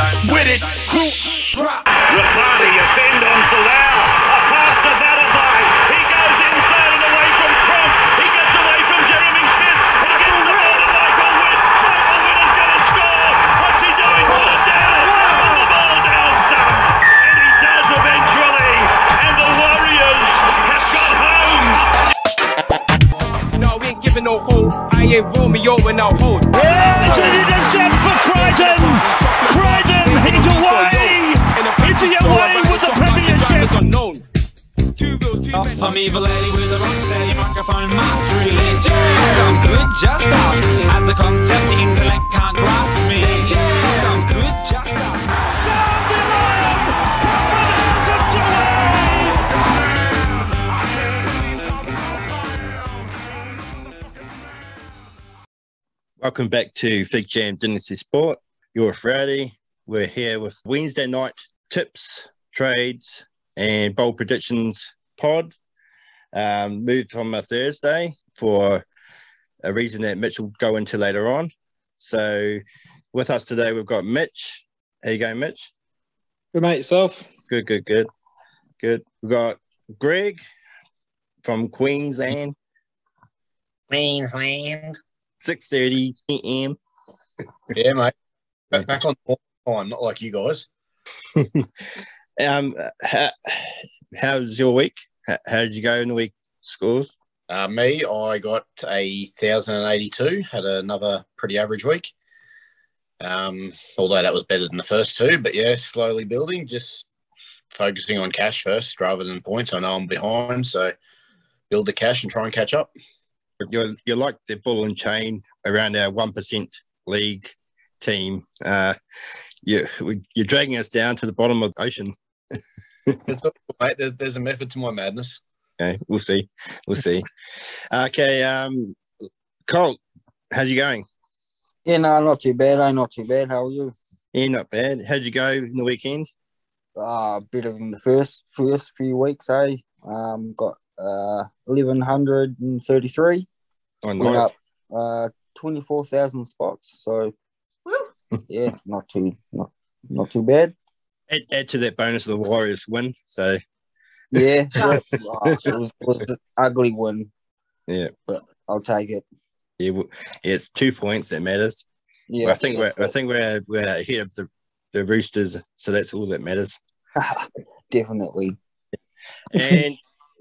With it, crew drop. Rapali offend on Salau. A pass to Vadavai. He goes inside and away from Trump. He gets away from Jeremy Smith. He gets the ball to Michael Witt. Michael Witt is going to score. What's he doing? Put it oh, down. Put the ball down, son. And he does eventually. And the Warriors have got home. No, we ain't giving no hold. I ain't Romeo and no hold. Welcome back to Fig Jam Dynasty Sport. You're Friday. We're here with Wednesday night tips, trades, and bold predictions pod. Um, moved from a Thursday for a reason that Mitch will go into later on. So, with us today, we've got Mitch. How you going, Mitch? Good mate, yourself. Good, good, good, good. We've got Greg from Queensland, Queensland. Six thirty a.m. Yeah, mate. Back, back on time, not like you guys. Um, how, how's your week? How, how did you go in the week? Scores? Uh, me, I got a thousand and eighty-two. Had another pretty average week. Um, although that was better than the first two, but yeah, slowly building. Just focusing on cash first rather than points. I know I'm behind, so build the cash and try and catch up. You're you're like the ball and chain around our one percent league team. Uh, you you're dragging us down to the bottom of the ocean. It's all right. There's, there's a method to my madness. Okay, we'll see. We'll see. okay, um, Colt, how's you going? Yeah, no, not too bad. Eh? Not too bad. How are you? Yeah, not bad. How'd you go in the weekend? Uh, better than the first first few weeks. Eh? Um, got uh eleven hundred and thirty three. Oh, Went nice. up uh twenty four thousand spots. So yeah, not too not not too bad. Add, add to that bonus of the Warriors win. So Yeah, yeah. Oh, it was it was an ugly win. Yeah. but I'll take it. yeah, well, yeah, it's two points that matters. Yeah, I think we're I think we're we're ahead of the the Roosters, so that's all that matters. definitely. And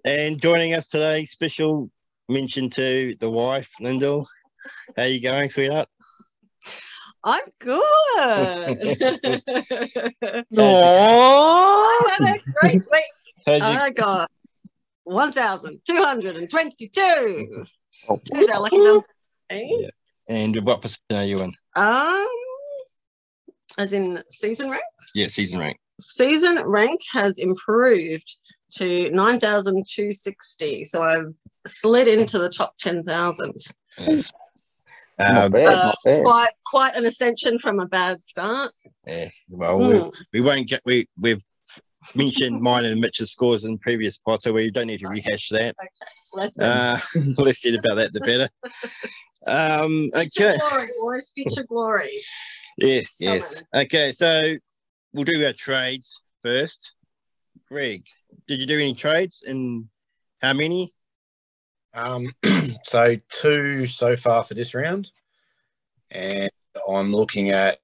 and joining us today, special mention to the wife, Lyndall. How you going, sweetheart? I'm good. How'd I had a great week. You, I got 1,222. Oh, Is our lucky number? Eh? Yeah. and what percent are you in? Um, as in season rank? Yeah, season rank. Season rank has improved to 9,260. So I've slid into the top 10,000. Yes. not Um, Uh. Quite, quite an ascension from a bad start. yeah, well, Hmm. we, we won't get we we've mentioned mine and Mitch's scores in previous pods, so we don't need to rehash that. Lesson. Uh, less said about that, the better. Um, Future okay. glory, boys. Future glory. Yes, yes. Okay, so we'll do our trades first. Greg, did you do any trades and how many? Um, so two so far for this round, and I'm looking at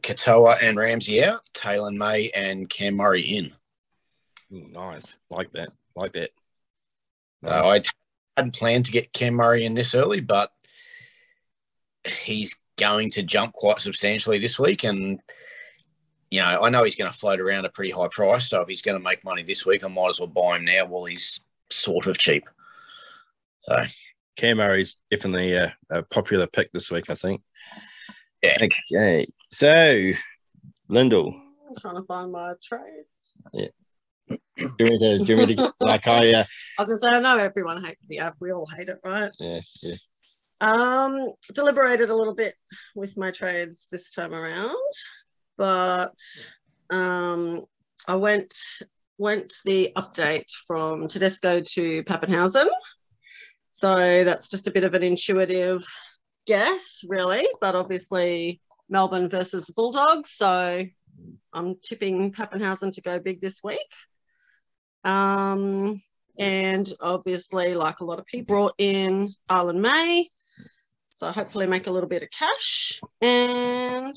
Katoa and Ramsey out, Taylan May and Cam Murray in. Ooh, nice. Like that. Like that. Uh, I hadn't planned to get Cam Murray in this early, but he's going to jump quite substantially this week, and you know I know he's going to float around a pretty high price. So if he's going to make money this week, I might as well buy him now while he's sort of cheap. So Cam Murray's definitely a, a popular pick this week, I think. yeah, Okay, so Lyndall, I'm trying to find my trades. Yeah. do you want me to, do you want me to like I, uh, I was gonna say I know everyone hates the app. We all hate it, right? yeah, yeah. Um, deliberated a little bit with my trades this time around, but um, I went went the update from Tedesco to Papenhuyzen. So that's just a bit of an intuitive guess, really. But obviously, Melbourne versus the Bulldogs. So I'm tipping Papenhuyzen to go big this week. Um, and obviously, like a lot of people, brought in Arlen May. So hopefully make a little bit of cash. And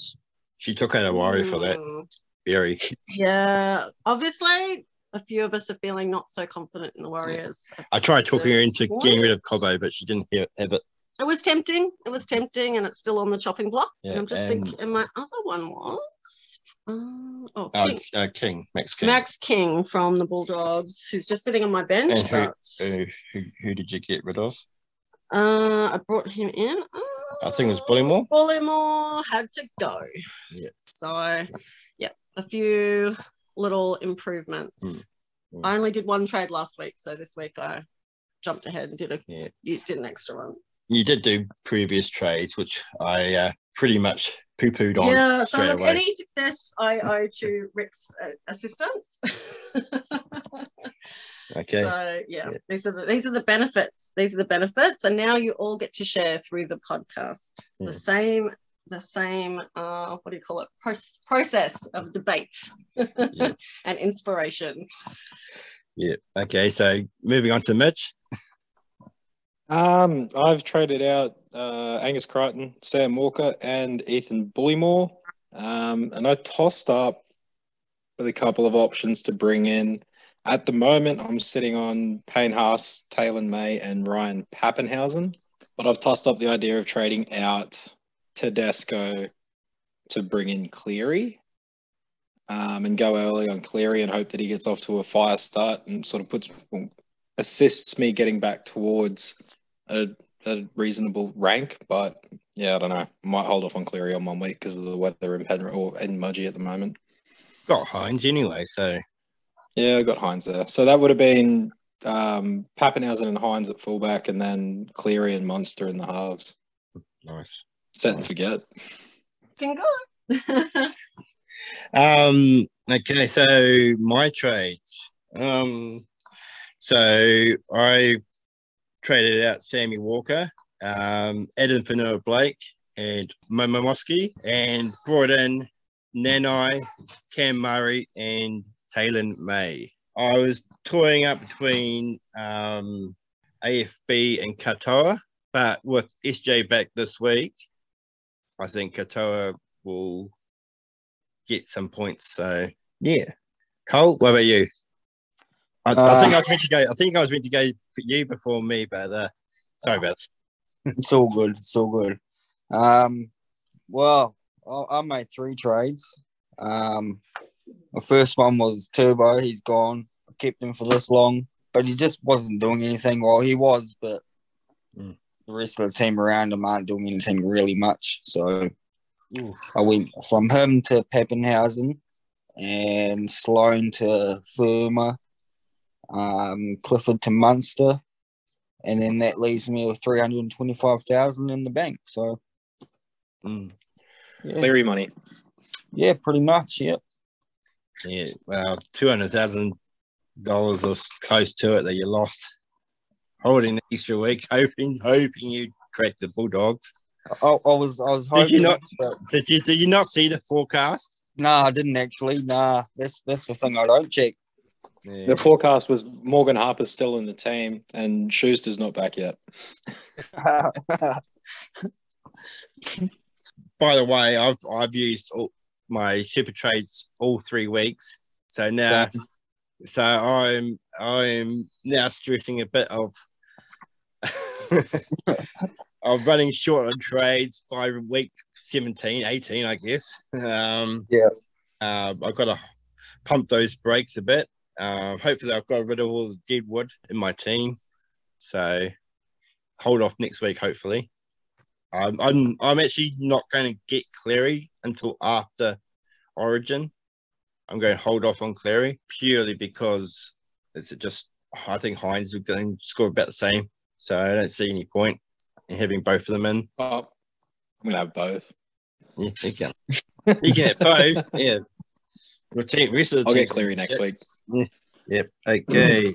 She took out a worry for that. Hmm, Very. Yeah, obviously a few of us are feeling not so confident in the Warriors. I tried talking her into What? getting rid of Cobbo, but she didn't have, it. It was tempting. It was tempting, and it's still on the chopping block. Yeah, and I'm just and- thinking, and my other one was, uh, oh, Oh, King. uh, King, Max King. Max King from the Bulldogs, who's just sitting on my bench. And who- but Who, who, who did you get rid of? uh, I brought him in. I think it was Bullemor. Bullemor had to go. Yeah. So, yeah, a few little improvements. Mm, mm. I only did one trade last week, so this week I jumped ahead and did a Yeah. you did an extra one. You did do previous trades, which I uh, pretty much poo pooed on yeah, so straight look, away. any success I owe to Rick's uh, assistance. Okay. So yeah, Yeah. these are the these are the benefits. These are the benefits, and now you all get to share through the podcast Yeah. the same the same uh what do you call it Proce- process of debate Yeah. and inspiration. Yeah. Okay. So moving on to Mitch. Um, I've traded out uh, Angus Crichton, Sam Walker, and Ethan Bullemor. Um, and I tossed up with a couple of options to bring in. At the moment, I'm sitting on Payne Haas, Taylan May, and Ryan Papenhuyzen. But I've tossed up the idea of trading out Tedesco to bring in Cleary um, and go early on Cleary and hope that he gets off to a fire start and sort of puts assists me getting back towards a, a reasonable rank. But yeah, I don't know. Might hold off on Cleary on one week because of the weather in Penrith or in Mudgee at the moment. Got Hynes anyway. So Yeah, I got Hynes there. So that would have been um, Papenhuyzen and Hynes at fullback, and then Cleary and Munster in the halves. nice. Set and forget. Looking good. Um, okay, so my trades. Um, so I traded out Sammy Walker, um, Eden Fanua Blake, and Momomoski, and brought in Nanai, Cam Murray, and Taylan May. I was toying up between um, AFB and Katoa, but with SJ back this week, I think Katoa will get some points. So yeah, Cole, what about you? I, I think I was meant to go. I think I was meant to go for you before me, but uh, sorry about It's all good. It's all good. Um, well, I, I made three trades. Um, the first one was Turbo. He's gone. I kept him for this long, but he just wasn't doing anything. Well, he was, but Mm. the rest of the team around him aren't doing anything really much. So Ooh. I went from him to Papenhuyzen and Sloan to Firma, um, Clifford to Munster, and then that leaves me with three hundred and twenty-five thousand in the bank. So Mm, yeah, Cleary money. yeah, pretty much. Yep. yeah, well, two hundred thousand dollars or close to it that you lost. Holding the extra week, hoping, hoping you crack the Bulldogs. I, I was, I was hoping. Did you not? but- Did you? Did you not see the forecast? Nah, I didn't actually. Nah, that's that's the thing I don't check. Yeah. The forecast was Morgan Harper's still in the team, and Schuster's not back yet. By the way, I've I've used all my super trades all three weeks. So now, so I'm I'm now stressing a bit of of running short on trades by week 17, 18, I guess. Um, Yeah. Um, I've got to pump those brakes a bit. Um, hopefully, I've got rid of all the dead wood in my team. So hold off next week, hopefully. I'm I'm I'm actually not going to get Cleary until after Origin. I'm going to hold off on Cleary purely because it's just I think Hynes is going to score about the same, so I don't see any point in having both of them in. Oh, I'm gonna have both. Yeah, you can you can have both. Yeah, the team, rest of the I'll get Cleary next week. Yep. Okay.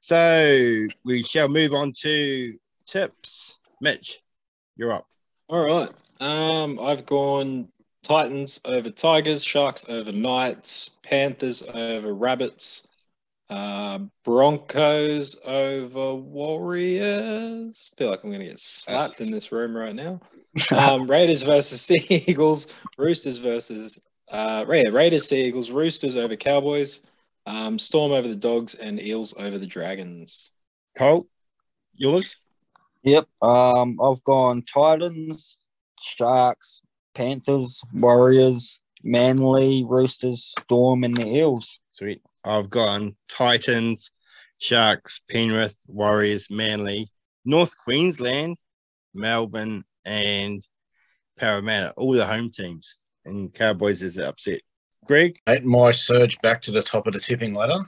So we shall move on to tips. Mitch, you're up. All right. Um, I've gone Titans over Tigers, Sharks over Knights, Panthers over Rabbits, uh, Broncos over Warriors. feel like I'm going to get slapped in this room right now. Um, Raiders versus Sea Eagles, Roosters versus uh, Ra- Raiders, Sea Eagles, Roosters over Cowboys, um, Storm over the Dogs, and Eels over the Dragons. Cole, yours? Yep. Um, I've gone Titans, Sharks, Panthers, Warriors, Manly, Roosters, Storm, and the Eels. Sweet. I've gone Titans, Sharks, Penrith, Warriors, Manly, North Queensland, Melbourne, and Parramatta. All the home teams. And Cowboys is upset. Greg? My surge back to the top of the tipping ladder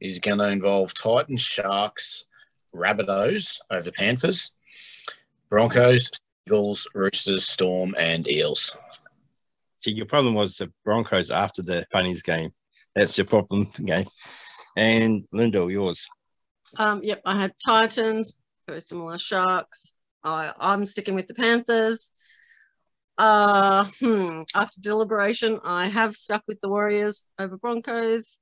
is going to involve Titans, Sharks, Rabbitohs over Panthers, Broncos, Eagles, Roosters, Storm, and Eels. See, your problem was the Broncos after the Bunnies game. That's your problem, okay? And Lyndall, yours. Um, yep, I had Titans, very similar Sharks. I, I'm sticking with the Panthers. Uh, hmm, after deliberation, I have stuck with the Warriors over Broncos.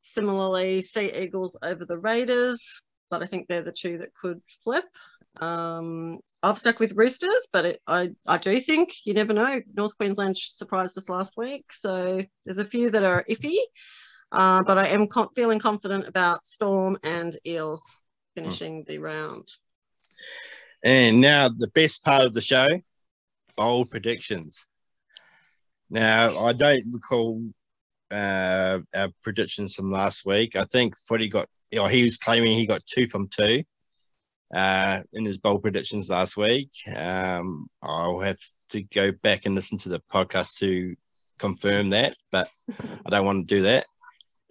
Similarly, Sea Eagles over the Raiders, but I think they're the two that could flip. Um, I've stuck with Roosters, but it, I, I do think you never know. North Queensland surprised us last week, so there's a few that are iffy. Uh, but I am com- feeling confident about Storm and Eels finishing the round. And now the best part of the show, bold predictions. Now I don't recall uh, our predictions from last week. I think Footy got, or he was claiming he got two from two uh, in his bold predictions last week. Um, I'll have to go back and listen to the podcast to confirm that, but I don't want to do that.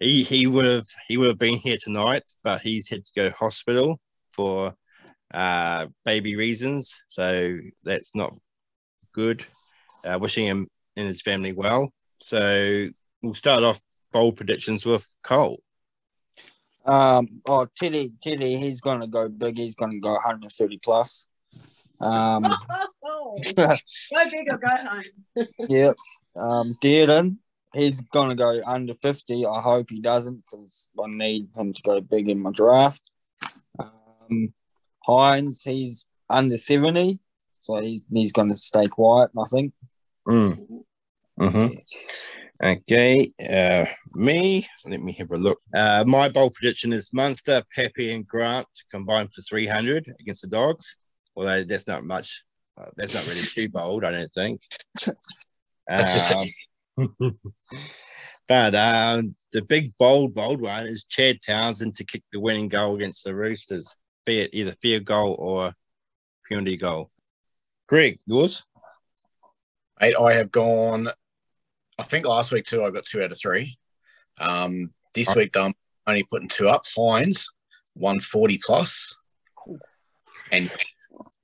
He he would have he would have been here tonight, but he's had to go hospital for uh, baby reasons, so that's not good. Uh, wishing him and his family well. So we'll start off bold predictions with Cole. Um, oh, Teddy, Teddy, he's gonna go big. He's gonna go 130 plus. Um, go big or go home. yep. Um, Dearden, he's gonna go under 50. I hope he doesn't because I need him to go big in my draft. Um, Hynes, he's under 70, so he's he's gonna stay quiet. I think. Mm. hmm Okay, uh, me. Let me have a look. Uh, my bold prediction is Munster, Pepe, and Grant combined for 300 against the Dogs. Although that's not much. Uh, that's not really too bold, I don't think. Um, but um, the big bold, bold one is Chad Townsend to kick the winning goal against the Roosters, be it either field goal or penalty goal. Greg, yours? Mate, I have gone. I think last week too, I got two out of three. Um, this Oh. week, I'm only putting two up. Hynes, 140 plus, and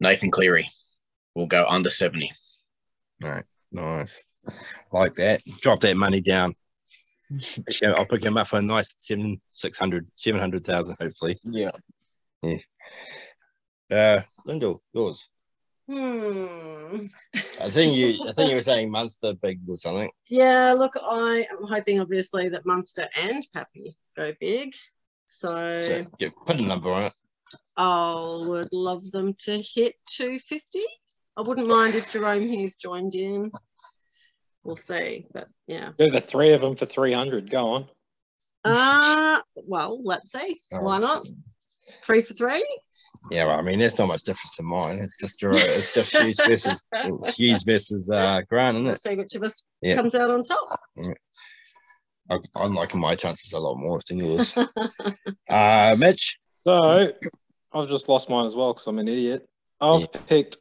Nathan Cleary will go under 70. Nice. Like that. Drop that money down. Yeah, I'll pick him up for a nice seven, 600, 700,000, hopefully. Yeah. Yeah. Uh, Lyndall, yours. Hmm. I think you, I think you were saying Munster big or something. Yeah, look, I am hoping obviously that Munster and Pappy go big. So, So get, put a number on it. I would love them to hit 250. I wouldn't mind if Jahrome Hughes joined in. We'll see. But yeah. Do the three of them for 300. Go on. Uh well, let's see. Oh. Why not? Three for three? Yeah, well, I mean, there's not much difference in mine. It's just Jahrome- it's just Hughes versus it's Hughes versus uh, Grant, isn't We'll it? see which of us Yeah. comes out on top. I, I'm liking my chances a lot more than yours. uh, Mitch, So I've just lost mine as well because I'm an idiot. I've Yeah. picked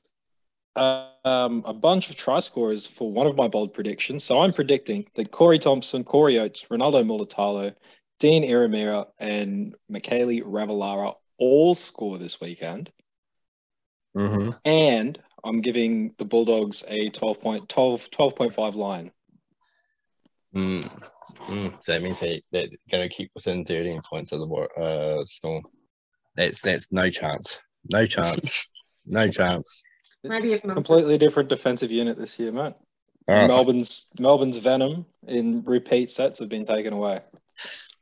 uh, um, a bunch of try scorers for one of my bold predictions. So I'm predicting that Corey Thompson, Corey Oates, Ronaldo Mulitalo, Dean Ieremia, and Mikaele Ravalawa all score this weekend. mm-hmm. And I'm giving the Bulldogs a 12 point, 12, 12.5 line. Mm, mm. So that means they, they're going to keep within 13 points of the War- uh, Storm. That's that's no chance. No chance. no chance. Maybe if Munster Completely different defensive unit this year, mate. Oh, Melbourne's Melbourne's venom in repeat sets have been taken away.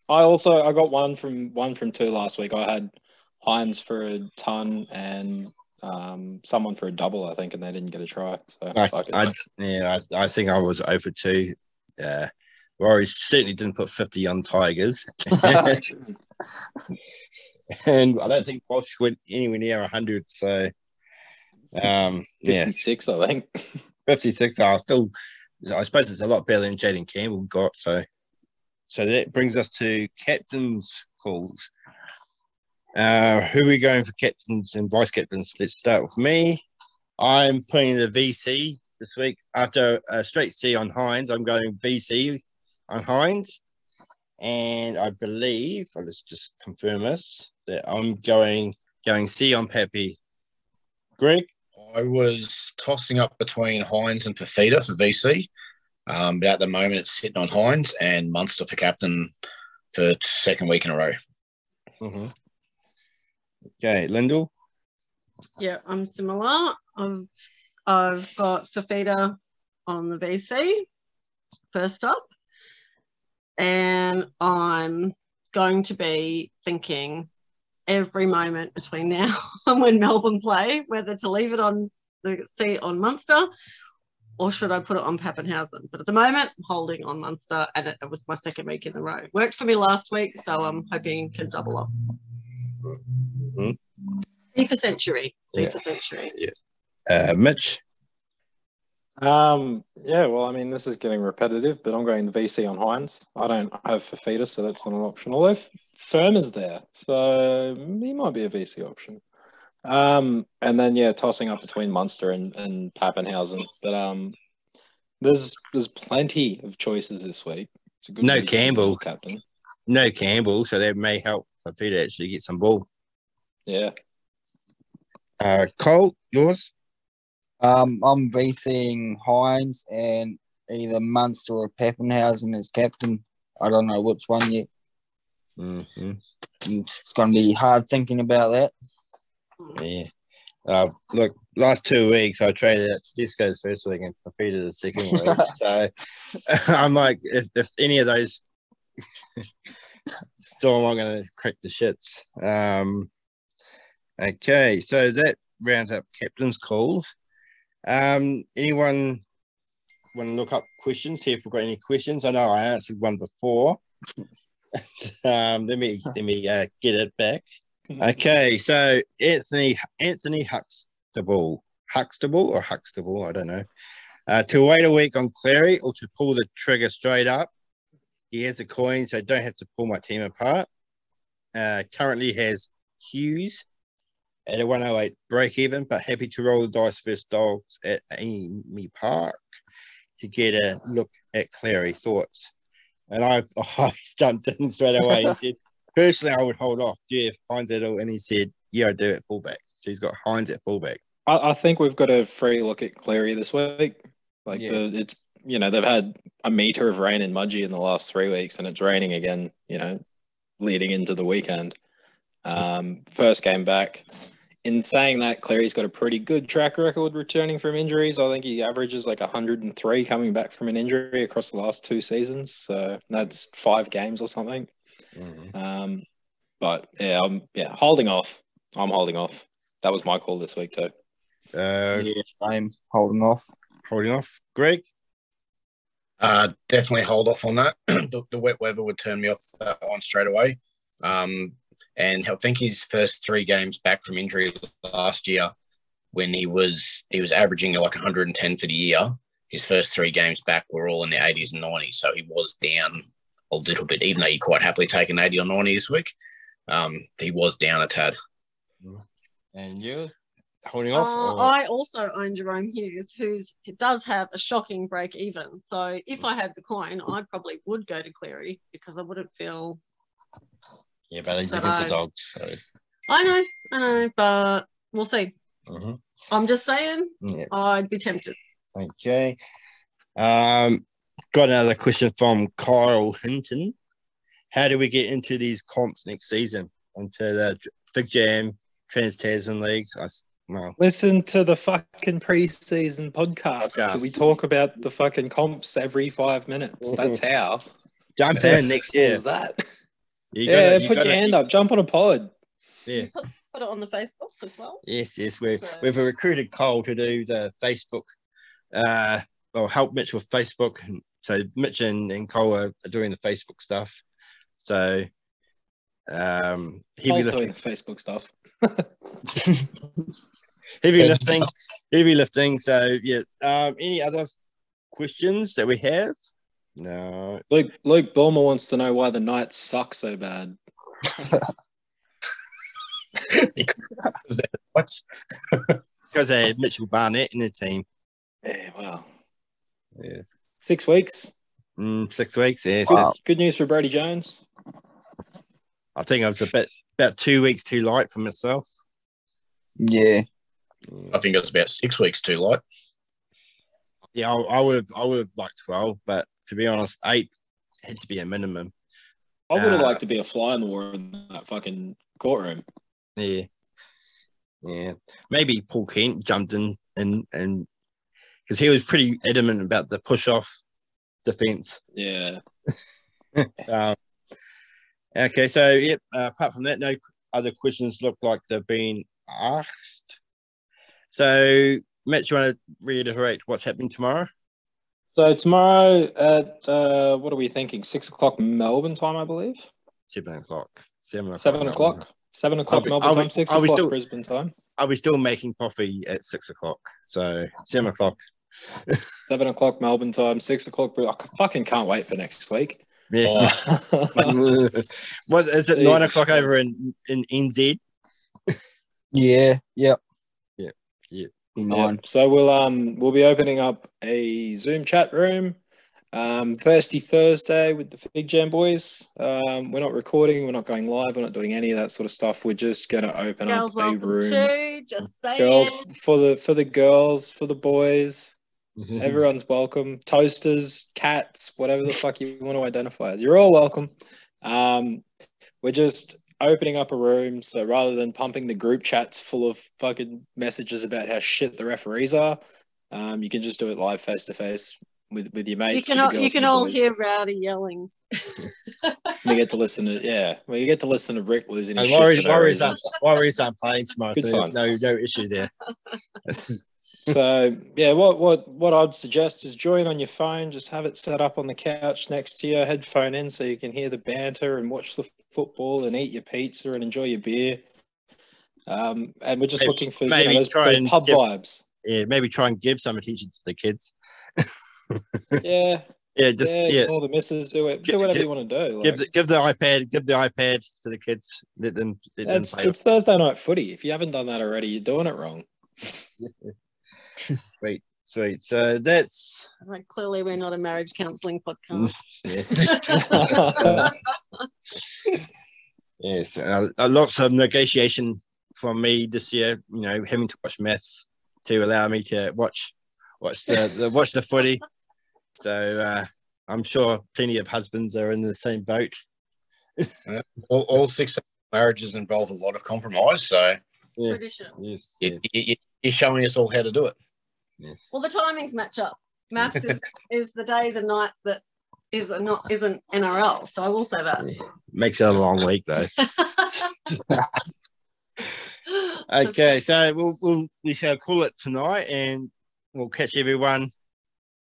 I also I got one from one from two last week. I had Hynes for a ton and um, someone for a double, I think, and they didn't get a try. So I. I, yeah, I, I think I was over two. Uh, Rory certainly didn't put 50 on Tigers. and I don't think Walsh went anywhere near 100. So, um, yeah, 56, I think. 56 I still, I suppose it's a lot better than Jayden Campbell got. So, so that brings us to captain's calls. Uh, who are we going for captains and vice captains? Let's start with me. I'm putting the VC this week after a straight C on Hynes. I'm going VC on Hynes, and I believe oh, let's just confirm this that I'm going going C on Pepe. Greg, I was tossing up between Hynes and Fifita for VC. Um, but at the moment, it's sitting on Hynes and Munster for captain for second week in a row. mm-hmm. Okay, Lyndall, Yeah, I'm similar. I've, I've got Fifita on the VC first up. And I'm going to be thinking every moment between now and when Melbourne play whether to leave it on the seat on Munster or should I put it on Papenhuyzen. But at the moment, I'm holding on Munster and it, it was my second week in a row. Worked for me last week, so I'm hoping it can double up. Mhm. C for century. C Yeah. for century. uh, Mitch, Um, yeah, well, I mean, this is getting repetitive, but I'm going the VC on Hynes. I don't have Fifita, so that's not an option. Although Firm is there, so he might be a VC option. Um, and then yeah, tossing up between Munster and, and Papenhuyzen. But um, there's there's plenty of choices this week. It's a good No reason to be Campbell. captain. no Campbell, so that may help Fifita actually get some ball. Yeah, Uh, Cole, yours? Um, I'm VCing Hynes and either Munster or Papenhuyzen as captain. I don't know which one yet. Mm-hmm. It's going to be hard thinking about that. Yeah. Uh, look, last two weeks I traded at Disco the first week and Fifita the second week. so I'm like, if, if any of those still I'm going to crack the shits. Um, okay, so that rounds up captain's calls. Um, anyone want to look up questions? See if we've got any questions. I know I answered one before. um, let me let me uh, get it back. Okay, so Anthony Anthony Huxtable, Huxtable or Huxtable, I don't know. Uh, to wait a week on Cleary or to pull the trigger straight up. He has a coin, so don't have to pull my team apart. Uh, currently has Hughes at a 108 break even, but happy to roll the dice first dogs at Amy Park to get a look at Cleary thoughts. And I, I jumped in straight away and said, personally, I would hold off Jeff Hynes at all. And he said, yeah, I do at fullback. So he's got Hynes at fullback. I, I think we've got a free look at Cleary this week. Like Yeah. the it's you know they've had a meter of rain in Mudgee in the last three weeks, and it's raining again. You know, leading into the weekend. Um, first game back. In saying that, Cleary's got a pretty good track record returning from injuries. I think he averages like 103 coming back from an injury across the last two seasons. So that's five games or something. Mhm. Um, but yeah, I'm yeah holding off. I'm holding off. That was my call this week too. Uh, yeah, I'm holding off. Holding off. Greg? Uh, definitely hold off on that. the, the wet weather would turn me off that one straight away. Um, and I think his first three games back from injury last year, when he was he was averaging like 110 for the year. His first three games back were all in the 80s and 90s, so he was down a little bit. Even though he quite happily taken 80 or 90 this week, um, he was down a tad. And you? Holding off? Uh, I also own Jahrome Hughes, who's it does have a shocking break even. So if I had the coin, I probably would go to Cleary because I wouldn't feel. Yeah, but he's but against the I- dogs. So. I know, I know, but we'll see. mhm. I'm just saying, Yeah. I'd be tempted. Okay. Um, got another question from Kyle Hinton. How do we get into these comps next season? Into the Big Jam, Trans Tasman leagues? I s- Well, Listen to the fucking preseason podcast. Podcast. We talk about the fucking comps every five minutes. That's how. jump in next year. Is that? You yeah, gotta- you put gotta- your hand up. Jump on a pod. Yeah. Put, put it on the Facebook as well. Yes, yes. We've So- we've recruited Cole to do the Facebook, uh, or help Mitch with Facebook. So Mitch and, and Cole are, are doing the Facebook stuff. So um, heavy Cole's lifting, doing the Facebook stuff. heavy Yeah. lifting, heavy lifting. So yeah. Um, any other questions that we have? No. Luke Luke Bulmer wants to know why the Knights suck so bad. What's Because they had Mitchell Barnett in the team. Yeah, well, Yeah. six weeks. Mm, six weeks. Yes. Wow. Good news for Brodie Jones. I think I was a bit about two weeks too light for myself. Yeah. I think it's about six weeks too light. Yeah, I, I would have. I would have liked twelve, but to be honest, eight had to be a minimum. I would have Uh, liked to be a fly in the wall in that fucking courtroom. Yeah, yeah. Maybe Paul Kent jumped in and and because he was pretty adamant about the push off defense. Yeah. Um, okay, so yep. Uh, apart from that, no other questions look like they've been asked. So, Matt, you want to reiterate what's happening tomorrow? So tomorrow at uh, what are we thinking? Six o'clock Melbourne time, I believe. Seven o'clock. Seven o'clock. Seven o'clock. Seven o'clock be- Melbourne I'll time. 6 I'll o'clock still- Brisbane time. I'll be still making coffee at six o'clock. So seven o'clock. Seven o'clock Melbourne time. Six o'clock. Bri- I c- fucking can't wait for next week. Yeah. Oh. what is it? Nine o'clock over in in NZ. Yeah. Yep. Yeah, yeah. Yep. nine. So we'll um we'll be opening up a Zoom chat room. Um, Thirsty Thursday with the Big Jam boys. Um, we're not recording. We're not going live. We're not doing any of that sort of stuff. We're just gonna open Girls up a welcome room. too. Just saying. Girls for the for the girls for the boys. Everyone's welcome. Toasters, cats, whatever the fuck you want to identify as. You're all welcome. Um, we're just opening up a room. So rather than pumping the group chats full of fucking messages about how shit the referees are, um, you can just do it live face to face with with your mates. You can all, you can all hear Rowdy yelling. We get to listen to yeah. Well, you get to listen to Rick losing his And shit. Warriors, for no Warriors, reason. aren't, Warriors aren't playing tomorrow, Good so no no issue there. So yeah, what what what I'd suggest is join on your phone. Just have it set up on the couch next to your headphone in, so you can hear the banter and watch the football and eat your pizza and enjoy your beer. Um, and we're just Maybe- looking for you know, those, those pub give- vibes. yeah, maybe try and give some attention to the kids. Yeah, Yeah, just yeah, yeah. All the misses do it. Do whatever gi- you want to do. Give the, give the iPad, give the iPad to the kids. Let them let them it's, play. it's Thursday night footy. If you haven't done that already, you're doing it wrong. Sweet, sweet. So that's Like clearly, we're not a marriage counselling podcast. yeah. yes, uh, uh, lots of negotiation from me this year. You know, having to watch maths to allow me to watch watch the, the watch the footy. So uh, I'm sure plenty of husbands are in the same boat. All, all six marriages involve a lot of compromise, so Yeah. Tradition. Yes, you, yes, you, you- you're showing us all how to do it. yes. Well, the timings match up. Maths is, is the days and nights that is not isn't NRL. So I will say that. Yeah. Makes it a long week though. Okay, so we'll, we'll we shall call it tonight, and we'll catch everyone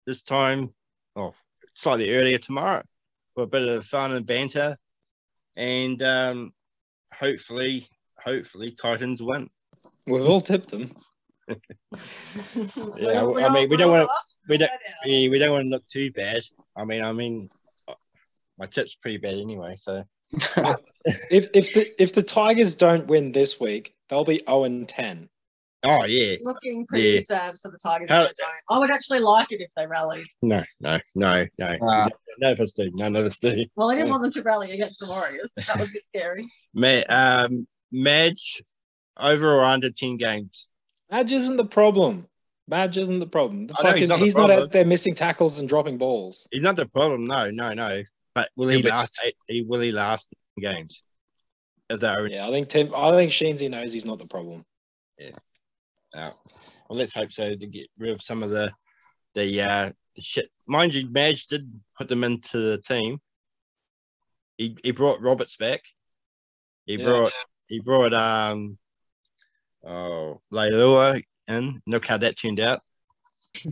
this time, oh, slightly earlier tomorrow, for a bit of fun and banter, and um, hopefully, hopefully Titans win. We've all tipped them. Yeah, We- we I mean, we we don't wanna- we don't- go down. Yeah, we don't want to look too bad. I mean, I mean, my tip's pretty bad anyway. So If if the if the Tigers don't win this week, they'll be 0 and 10. oh yeah, Looking pretty Yeah. sad for the Tigers. How- if. I would actually like it if they rallied. no, no, no, no, Ah. none of us do. None of us do. Well, I didn't want them to rally against the Warriors. That was a bit scary. Ma- um, Madge, over or under ten games? Madge isn't the problem. Madge isn't the problem. The I know he's fucking, not the he's not out there missing tackles and dropping balls. He's not the problem. No, no, no. But will he Yeah, but- last? Eight, he will he last games? If they're Yeah, I think Tim. I think Sheensy knows he's not the problem. Yeah. Well, let's hope so to get rid of some of the the uh, the shit. Mind you, Madge did put them into the team. He he brought Roberts back. He Yeah. brought he brought um oh Leilua in. Look how that turned out.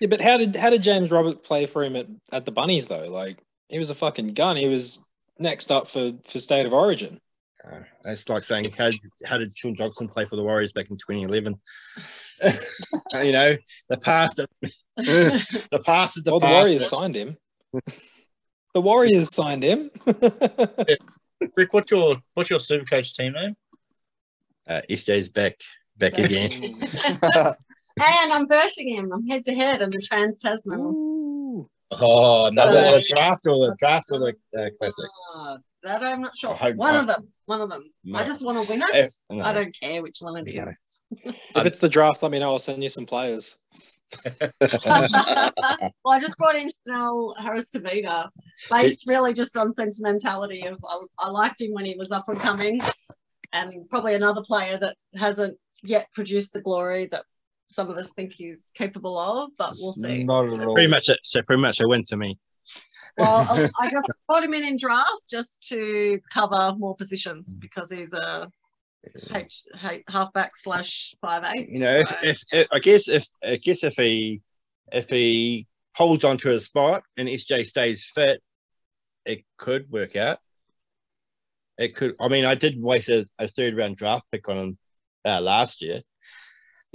Yeah, but how did how did James Robert play for him at, at the Bunnies though? Like he was a fucking gun. He was next up for for State of Origin. Uh, that's like saying how how did Shaun Johnson play for the Warriors back in 2011? you know, the past the past is the Well, the. Warriors signed him. the Warriors signed him. Rick, what's your what's your super coach team name? Uh, SJ's back back again. and I'm versing him. I'm head to head in the Trans Tasman. Ooh. Oh, another the draft or the draft or the uh, classic. Uh, that I'm not sure. Hope one not. of them. One of them. I just want to win it. If- no. I don't care which one it No. is. If it's the draft, let me know. I'll send you some players. well, I just brought in Chanel Harris Tavita, based really just on sentimentality of I, I liked him when he was up and coming, and probably another player that hasn't yet produced the glory that some of us think he's capable of, but we'll see. Not at all. pretty much it. So pretty much a win to me. Well, I I just brought him in in draft just to cover more positions because he's a H, H, halfback slash five eight. You know, if, if, if I guess if I guess if he if he holds on to his spot and SJ stays fit, it could work out. It could. I mean, I did waste a, a third round draft pick on him uh, last year.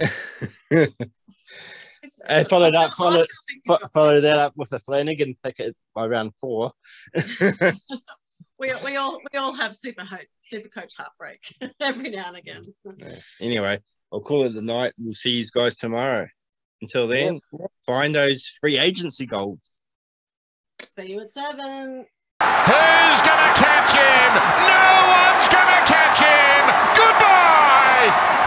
I followed up, followed, fo- followed that up with a Flanagan pick at by round four. we, we all we all have super ho- super coach heartbreak every now and again. anyway, I'll call it a night. We'll see you guys tomorrow. Until then, find those free agency goals. See you at seven. Who's going to catch him? No one's going to catch him. Goodbye.